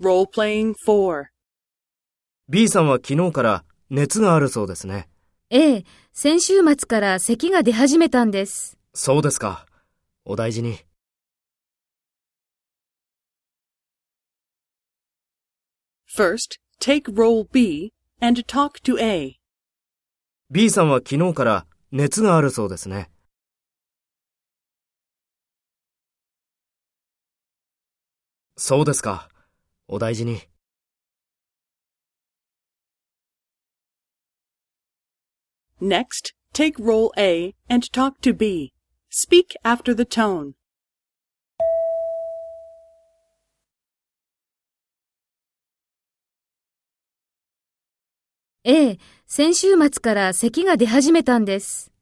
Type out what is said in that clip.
Role-playing 4. B さんは昨日から熱があるそうですね。ええ、先週末から咳が出始めたんです。そうですか。お大事に。First, take role B and talk to A. B さんは昨日から熱があるそうですね。そうですか。お大事に。Next, take role A and talk to B. Speak after the tone. ええ、先週末から咳が出始めたんです。